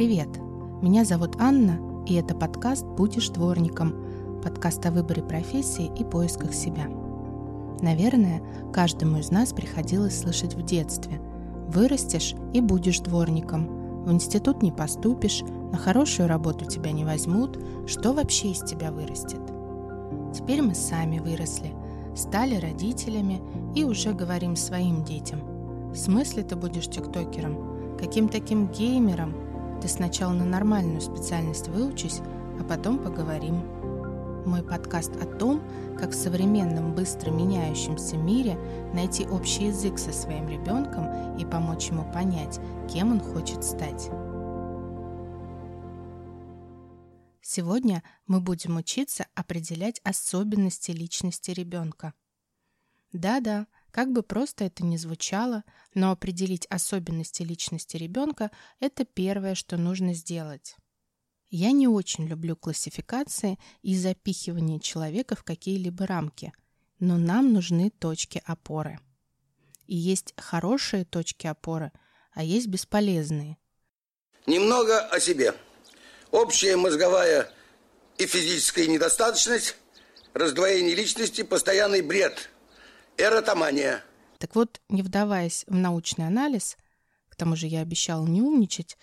Привет! Меня зовут Анна, и это подкаст «Будешь дворником» подкаст о выборе профессии и поисках себя. Наверное, каждому из нас приходилось слышать в детстве «Вырастешь и будешь дворником», «В институт не поступишь», «На хорошую работу тебя не возьмут», «Что вообще из тебя вырастет?» Теперь мы сами выросли, стали родителями и уже говорим своим детям. В смысле ты будешь тиктокером? Каким таким геймером? Ты сначала на нормальную специальность выучись, а потом поговорим. Мой подкаст о том, как в современном быстро меняющемся мире найти общий язык со своим ребенком и помочь ему понять, кем он хочет стать. Сегодня мы будем учиться определять особенности личности ребенка. Да-да, как бы просто это ни звучало, но определить особенности личности ребенка – это первое, что нужно сделать. Я не очень люблю классификации и запихивание человека в какие-либо рамки, но нам нужны точки опоры. И есть хорошие точки опоры, а есть бесполезные. Немного о себе. Общая мозговая и физическая недостаточность, раздвоение личности, постоянный бред – эротомания. Так вот, не вдаваясь в научный анализ, к тому же я обещала не умничать,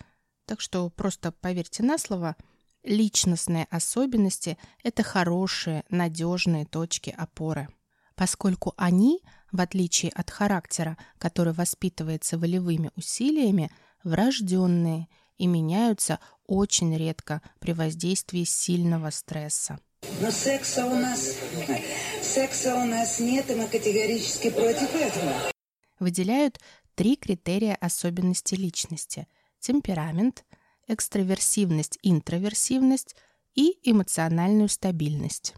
так что просто поверьте на слово, личностные особенности – это хорошие, надежные точки опоры. Поскольку они, в отличие от характера, который воспитывается волевыми усилиями, врожденные и меняются очень редко при воздействии сильного стресса. Но секса у нас... Секса у нас нет, и мы категорически против этого. Выделяют три критерия особенности личности. Темперамент, экстраверсивность, интроверсивность и эмоциональную стабильность.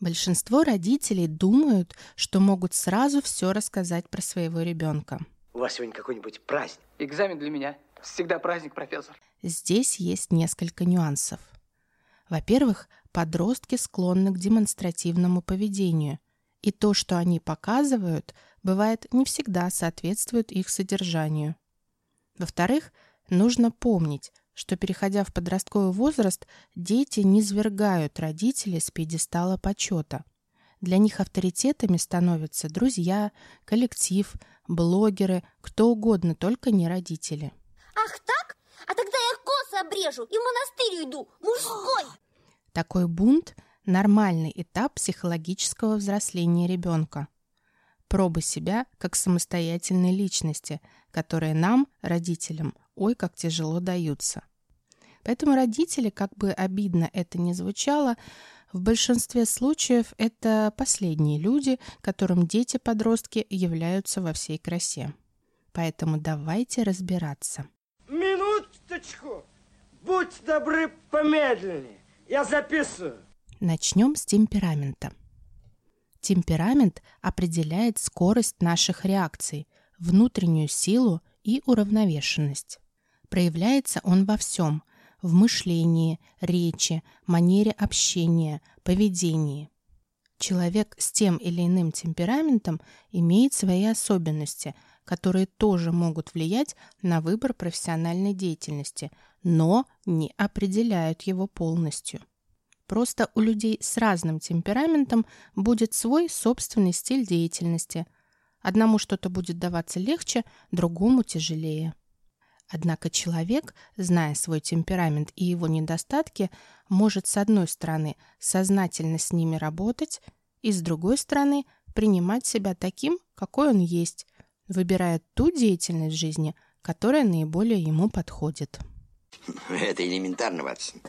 Большинство родителей думают, что могут сразу все рассказать про своего ребенка. У вас сегодня какой-нибудь праздник? Экзамен для меня. Всегда праздник, профессор. Здесь есть несколько нюансов. Во-первых, подростки склонны к демонстративному поведению, и то, что они показывают, бывает не всегда соответствует их содержанию. Во-вторых, нужно помнить, что, переходя в подростковый возраст, дети не свергают родителей с пьедестала почета. Для них авторитетами становятся друзья, коллектив, блогеры, кто угодно, только не родители. Ах так? А тогда я косы обрежу и в монастырь уйду, мужской! Такой бунт – нормальный этап психологического взросления ребенка. Пробы себя как самостоятельной личности, которые нам, родителям, ой, как тяжело даются. Поэтому родители, как бы обидно это ни звучало, в большинстве случаев это последние люди, которым дети-подростки являются во всей красе. Поэтому давайте разбираться. Минуточку! Будь добры помедленнее. Я записываю. Начнем с темперамента. Темперамент определяет скорость наших реакций, внутреннюю силу и уравновешенность. Проявляется он во всем – в мышлении, речи, манере общения, поведении. Человек с тем или иным темпераментом имеет свои особенности, которые тоже могут влиять на выбор профессиональной деятельности, но не определяют его полностью. Просто у людей с разным темпераментом будет свой собственный стиль деятельности. Одному что-то будет даваться легче, другому тяжелее. Однако человек, зная свой темперамент и его недостатки, может с одной стороны сознательно с ними работать и с другой стороны принимать себя таким, какой он есть, выбирая ту деятельность в жизни, которая наиболее ему подходит. Это элементарно, Ватсон.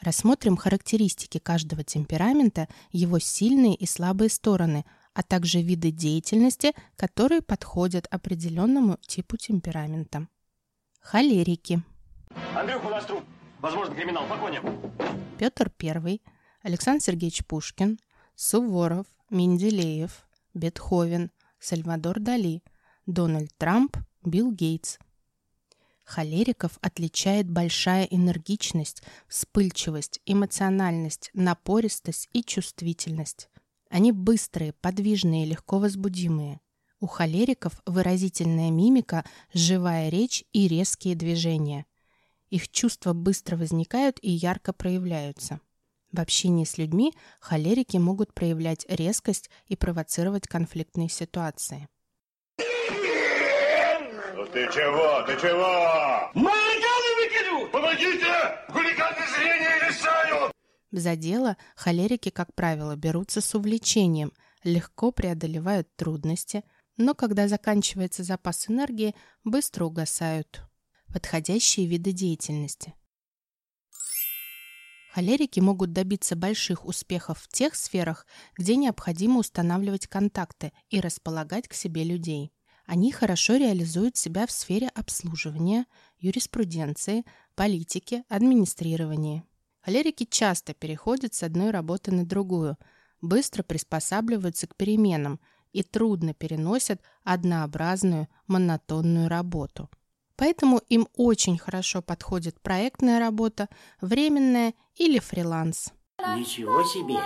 Рассмотрим характеристики каждого темперамента, его сильные и слабые стороны, а также виды деятельности, которые подходят определенному типу темперамента. Холерики. Андрюха, у нас труп. Возможно, криминал. По Петр I, Александр Сергеевич Пушкин, Суворов, Менделеев, Бетховен, Сальвадор Дали, Дональд Трамп, Билл Гейтс. Холериков отличает большая энергичность, вспыльчивость, эмоциональность, напористость и чувствительность. Они быстрые, подвижные, легко возбудимые. У холериков выразительная мимика, живая речь и резкие движения. Их чувства быстро возникают и ярко проявляются. В общении с людьми холерики могут проявлять резкость и провоцировать конфликтные ситуации. Ты чего? Ты чего? Хулиганы выкину! Помогите! Хулиганы зрение лишают! За дело холерики, как правило, берутся с увлечением, легко преодолевают трудности, но когда заканчивается запас энергии, быстро угасают. Подходящие виды деятельности. Холерики могут добиться больших успехов в тех сферах, где необходимо устанавливать контакты и располагать к себе людей. Они хорошо реализуют себя в сфере обслуживания, юриспруденции, политики, администрирования. Холерики часто переходят с одной работы на другую, быстро приспосабливаются к переменам и трудно переносят однообразную монотонную работу. Поэтому им очень хорошо подходит проектная работа, временная или фриланс. Ничего себе!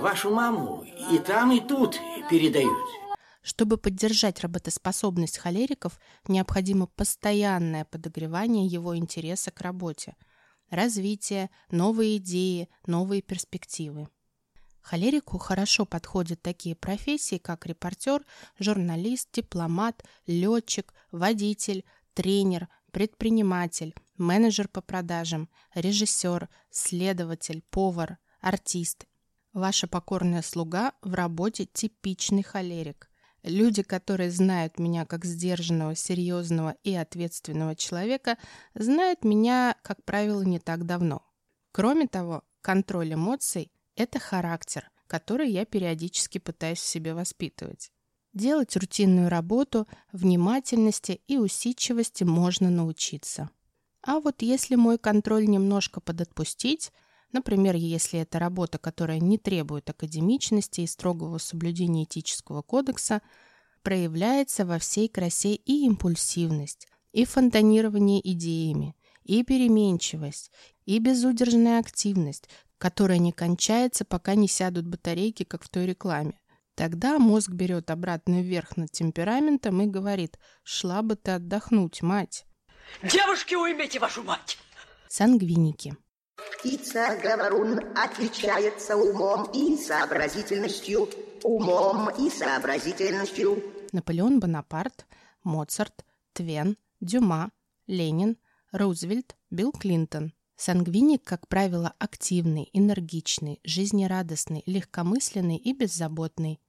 Вашу маму и там, и тут передают. Чтобы поддержать работоспособность холериков, необходимо постоянное подогревание его интереса к работе, развитие, новые идеи, новые перспективы. Холерику хорошо подходят такие профессии, как репортер, журналист, дипломат, летчик, водитель, тренер, предприниматель, менеджер по продажам, режиссер, следователь, повар, артист. Ваша покорная слуга в работе типичный холерик. Люди, которые знают меня как сдержанного, серьезного и ответственного человека, знают меня, как правило, не так давно. Кроме того, контроль эмоций – это характер, который я периодически пытаюсь в себе воспитывать. Делать рутинную работу, внимательности и усидчивости можно научиться. А вот если мой контроль немножко подотпустить, например, если это работа, которая не требует академичности и строгого соблюдения этического кодекса, проявляется во всей красе и импульсивность, и фонтанирование идеями, и переменчивость, и безудержная активность, которая не кончается, пока не сядут батарейки, как в той рекламе. Тогда мозг берет обратно вверх над темпераментом и говорит «Шла бы ты отдохнуть, мать». Девушки, уймите вашу мать! Сангвиники. Птица говорун отличается умом и сообразительностью. Умом и сообразительностью. Наполеон Бонапарт, Моцарт, Твен, Дюма, Ленин, Рузвельт, Билл Клинтон. Сангвиник, как правило, активный, энергичный, жизнерадостный, легкомысленный и беззаботный.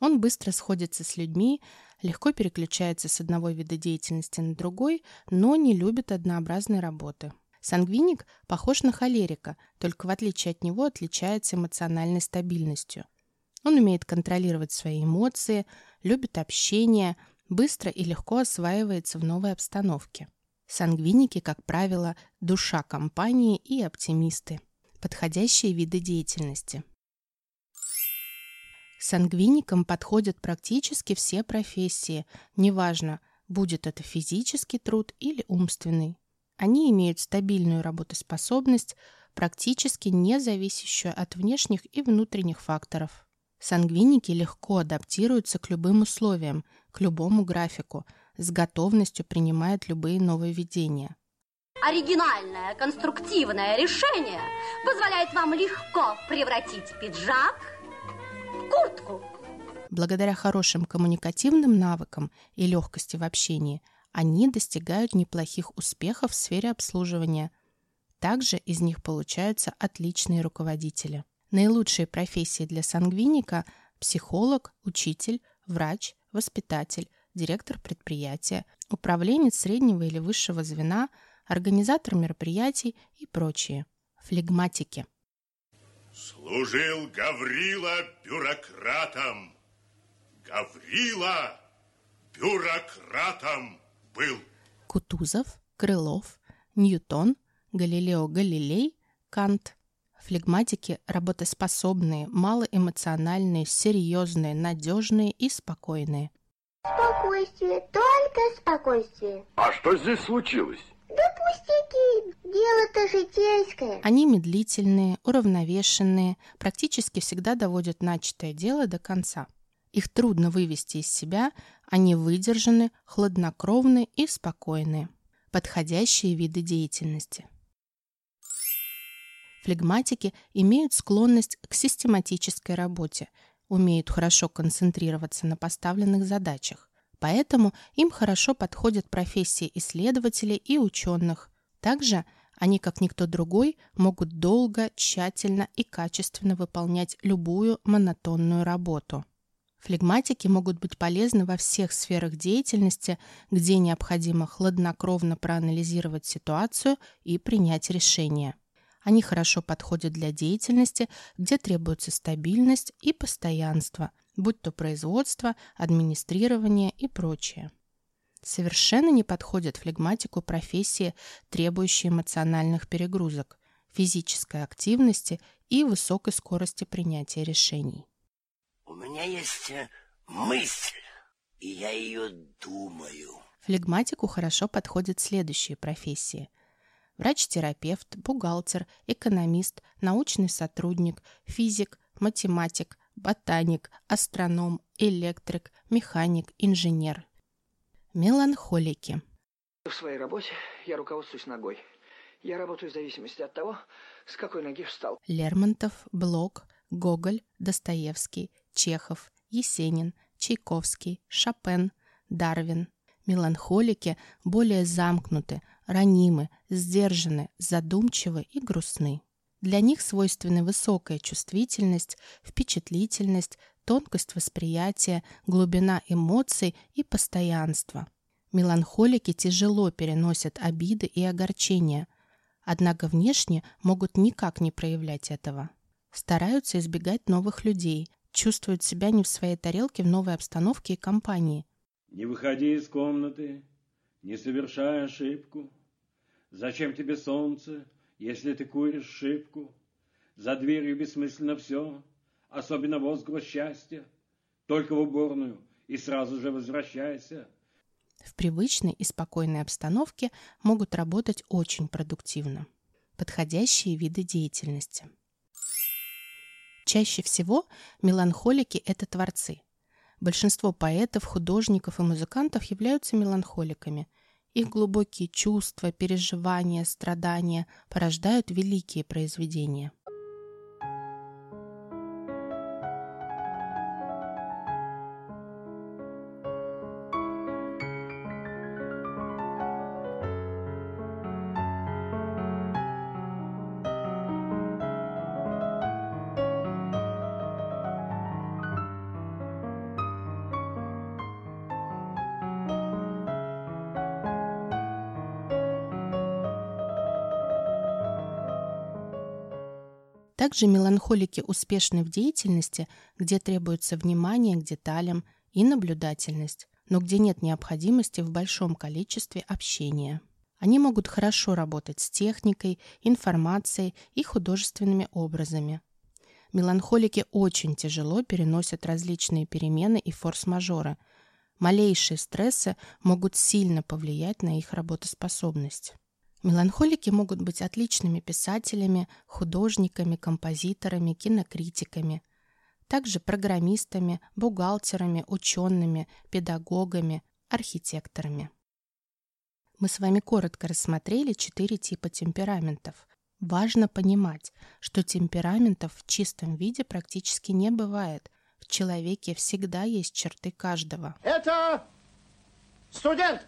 Он быстро сходится с людьми, легко переключается с одного вида деятельности на другой, но не любит однообразной работы. Сангвиник похож на холерика, только в отличие от него отличается эмоциональной стабильностью. Он умеет контролировать свои эмоции, любит общение, быстро и легко осваивается в новой обстановке. Сангвиники, как правило, душа компании и оптимисты. Подходящие виды деятельности. Сангвиникам подходят практически все профессии, неважно, будет это физический труд или умственный. Они имеют стабильную работоспособность, практически не зависящую от внешних и внутренних факторов. Сангвиники легко адаптируются к любым условиям, к любому графику, с готовностью принимают любые нововведения. Оригинальное, конструктивное решение позволяет вам легко превратить пиджак куртку. Благодаря хорошим коммуникативным навыкам и легкости в общении они достигают неплохих успехов в сфере обслуживания. Также из них получаются отличные руководители. Наилучшие профессии для сангвиника – психолог, учитель, врач, воспитатель, директор предприятия, управленец среднего или высшего звена, организатор мероприятий и прочие. Флегматики – Служил Гаврила бюрократом. Гаврила бюрократом был. Кутузов, Крылов, Ньютон, Галилео Галилей, Кант. Флегматики работоспособные, малоэмоциональные, серьезные, надежные и спокойные. Спокойствие, только спокойствие. А что здесь случилось? Да пустяки, дело-то житейское. Они медлительные, уравновешенные, практически всегда доводят начатое дело до конца. Их трудно вывести из себя, они выдержаны, хладнокровны и спокойны. Подходящие виды деятельности. Флегматики имеют склонность к систематической работе, умеют хорошо концентрироваться на поставленных задачах. Поэтому им хорошо подходят профессии исследователей и ученых. Также они, как никто другой, могут долго, тщательно и качественно выполнять любую монотонную работу. Флегматики могут быть полезны во всех сферах деятельности, где необходимо хладнокровно проанализировать ситуацию и принять решение. Они хорошо подходят для деятельности, где требуется стабильность и постоянство, будь то производство, администрирование и прочее. Совершенно не подходят флегматику профессии, требующие эмоциональных перегрузок, физической активности и высокой скорости принятия решений. У меня есть э, мысль, и я ее думаю. Флегматику хорошо подходят следующие профессии. Врач-терапевт, бухгалтер, экономист, научный сотрудник, физик, математик, ботаник, астроном, электрик, механик, инженер, Меланхолики. В своей работе я руководствуюсь ногой. Я работаю в зависимости от того, с какой ноги встал. Лермонтов, Блок, Гоголь, Достоевский, Чехов, Есенин, Чайковский, Шопен, Дарвин. Меланхолики более замкнуты, ранимы, сдержаны, задумчивы и грустны. Для них свойственны высокая чувствительность, впечатлительность, тонкость восприятия, глубина эмоций и постоянство. Меланхолики тяжело переносят обиды и огорчения, однако внешне могут никак не проявлять этого. Стараются избегать новых людей, чувствуют себя не в своей тарелке в новой обстановке и компании. «Не выходи из комнаты, не совершай ошибку. Зачем тебе солнце, если ты куришь шибку? За дверью бессмысленно все, особенно возглас счастья. Только в уборную и сразу же возвращайся. В привычной и спокойной обстановке могут работать очень продуктивно. Подходящие виды деятельности. Чаще всего меланхолики – это творцы. Большинство поэтов, художников и музыкантов являются меланхоликами. Их глубокие чувства, переживания, страдания порождают великие произведения. Также меланхолики успешны в деятельности, где требуется внимание к деталям и наблюдательность, но где нет необходимости в большом количестве общения. Они могут хорошо работать с техникой, информацией и художественными образами. Меланхолики очень тяжело переносят различные перемены и форс-мажоры. Малейшие стрессы могут сильно повлиять на их работоспособность. Меланхолики могут быть отличными писателями, художниками, композиторами, кинокритиками, также программистами, бухгалтерами, учеными, педагогами, архитекторами. Мы с вами коротко рассмотрели четыре типа темпераментов. Важно понимать, что темпераментов в чистом виде практически не бывает. В человеке всегда есть черты каждого. Это студент,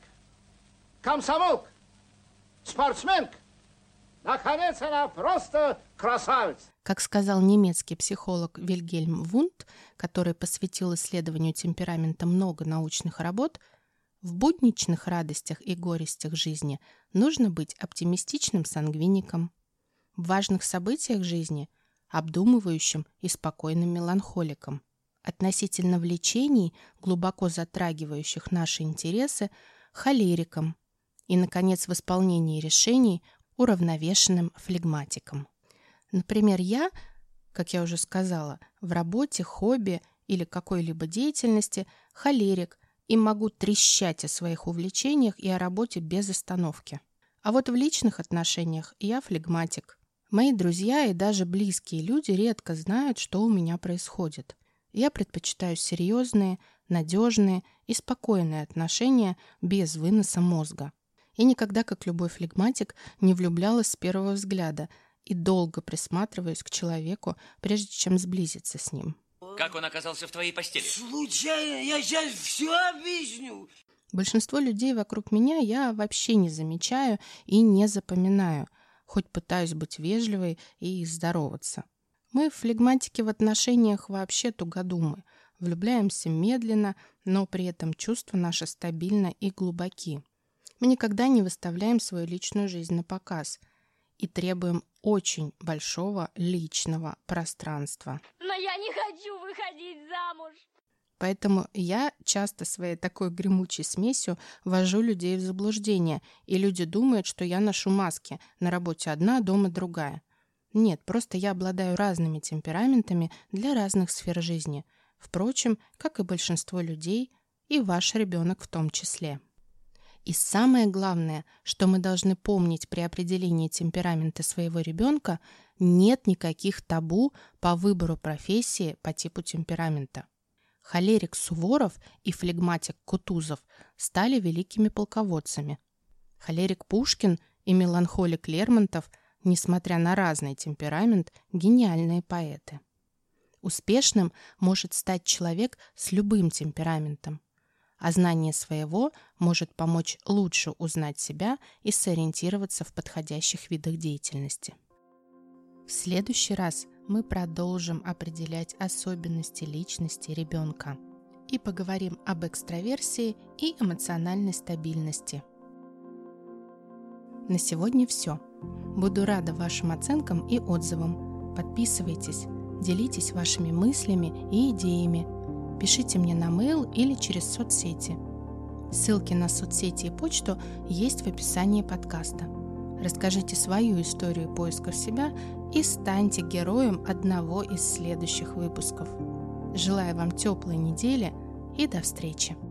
комсомолка, спортсменка. Наконец, она просто красавица. Как сказал немецкий психолог Вильгельм Вунд, который посвятил исследованию темперамента много научных работ, в будничных радостях и горестях жизни нужно быть оптимистичным сангвиником. В важных событиях жизни – обдумывающим и спокойным меланхоликом. Относительно влечений, глубоко затрагивающих наши интересы – холериком, и, наконец, в исполнении решений уравновешенным флегматиком. Например, я, как я уже сказала, в работе, хобби или какой-либо деятельности холерик и могу трещать о своих увлечениях и о работе без остановки. А вот в личных отношениях я флегматик. Мои друзья и даже близкие люди редко знают, что у меня происходит. Я предпочитаю серьезные, надежные и спокойные отношения без выноса мозга. И никогда, как любой флегматик, не влюблялась с первого взгляда и долго присматриваюсь к человеку, прежде чем сблизиться с ним. Как он оказался в твоей постели? Случайно, я сейчас все объясню. Большинство людей вокруг меня я вообще не замечаю и не запоминаю, хоть пытаюсь быть вежливой и здороваться. Мы, флегматики, в отношениях вообще тугодумы. Влюбляемся медленно, но при этом чувства наши стабильны и глубоки. Мы никогда не выставляем свою личную жизнь на показ и требуем очень большого личного пространства. Но я не хочу выходить замуж. Поэтому я часто своей такой гремучей смесью ввожу людей в заблуждение, и люди думают, что я ношу маски, на работе одна, дома другая. Нет, просто я обладаю разными темпераментами для разных сфер жизни. Впрочем, как и большинство людей, и ваш ребенок в том числе. И самое главное, что мы должны помнить при определении темперамента своего ребенка, нет никаких табу по выбору профессии по типу темперамента. Холерик Суворов и флегматик Кутузов стали великими полководцами. Холерик Пушкин и меланхолик Лермонтов, несмотря на разный темперамент, гениальные поэты. Успешным может стать человек с любым темпераментом, а знание своего может помочь лучше узнать себя и сориентироваться в подходящих видах деятельности. В следующий раз мы продолжим определять особенности личности ребенка и поговорим об экстраверсии и эмоциональной стабильности. На сегодня все. Буду рада вашим оценкам и отзывам. Подписывайтесь, делитесь вашими мыслями и идеями. Пишите мне на mail или через соцсети. Ссылки на соцсети и почту есть в описании подкаста. Расскажите свою историю поиска себя и станьте героем одного из следующих выпусков. Желаю вам теплой недели и до встречи!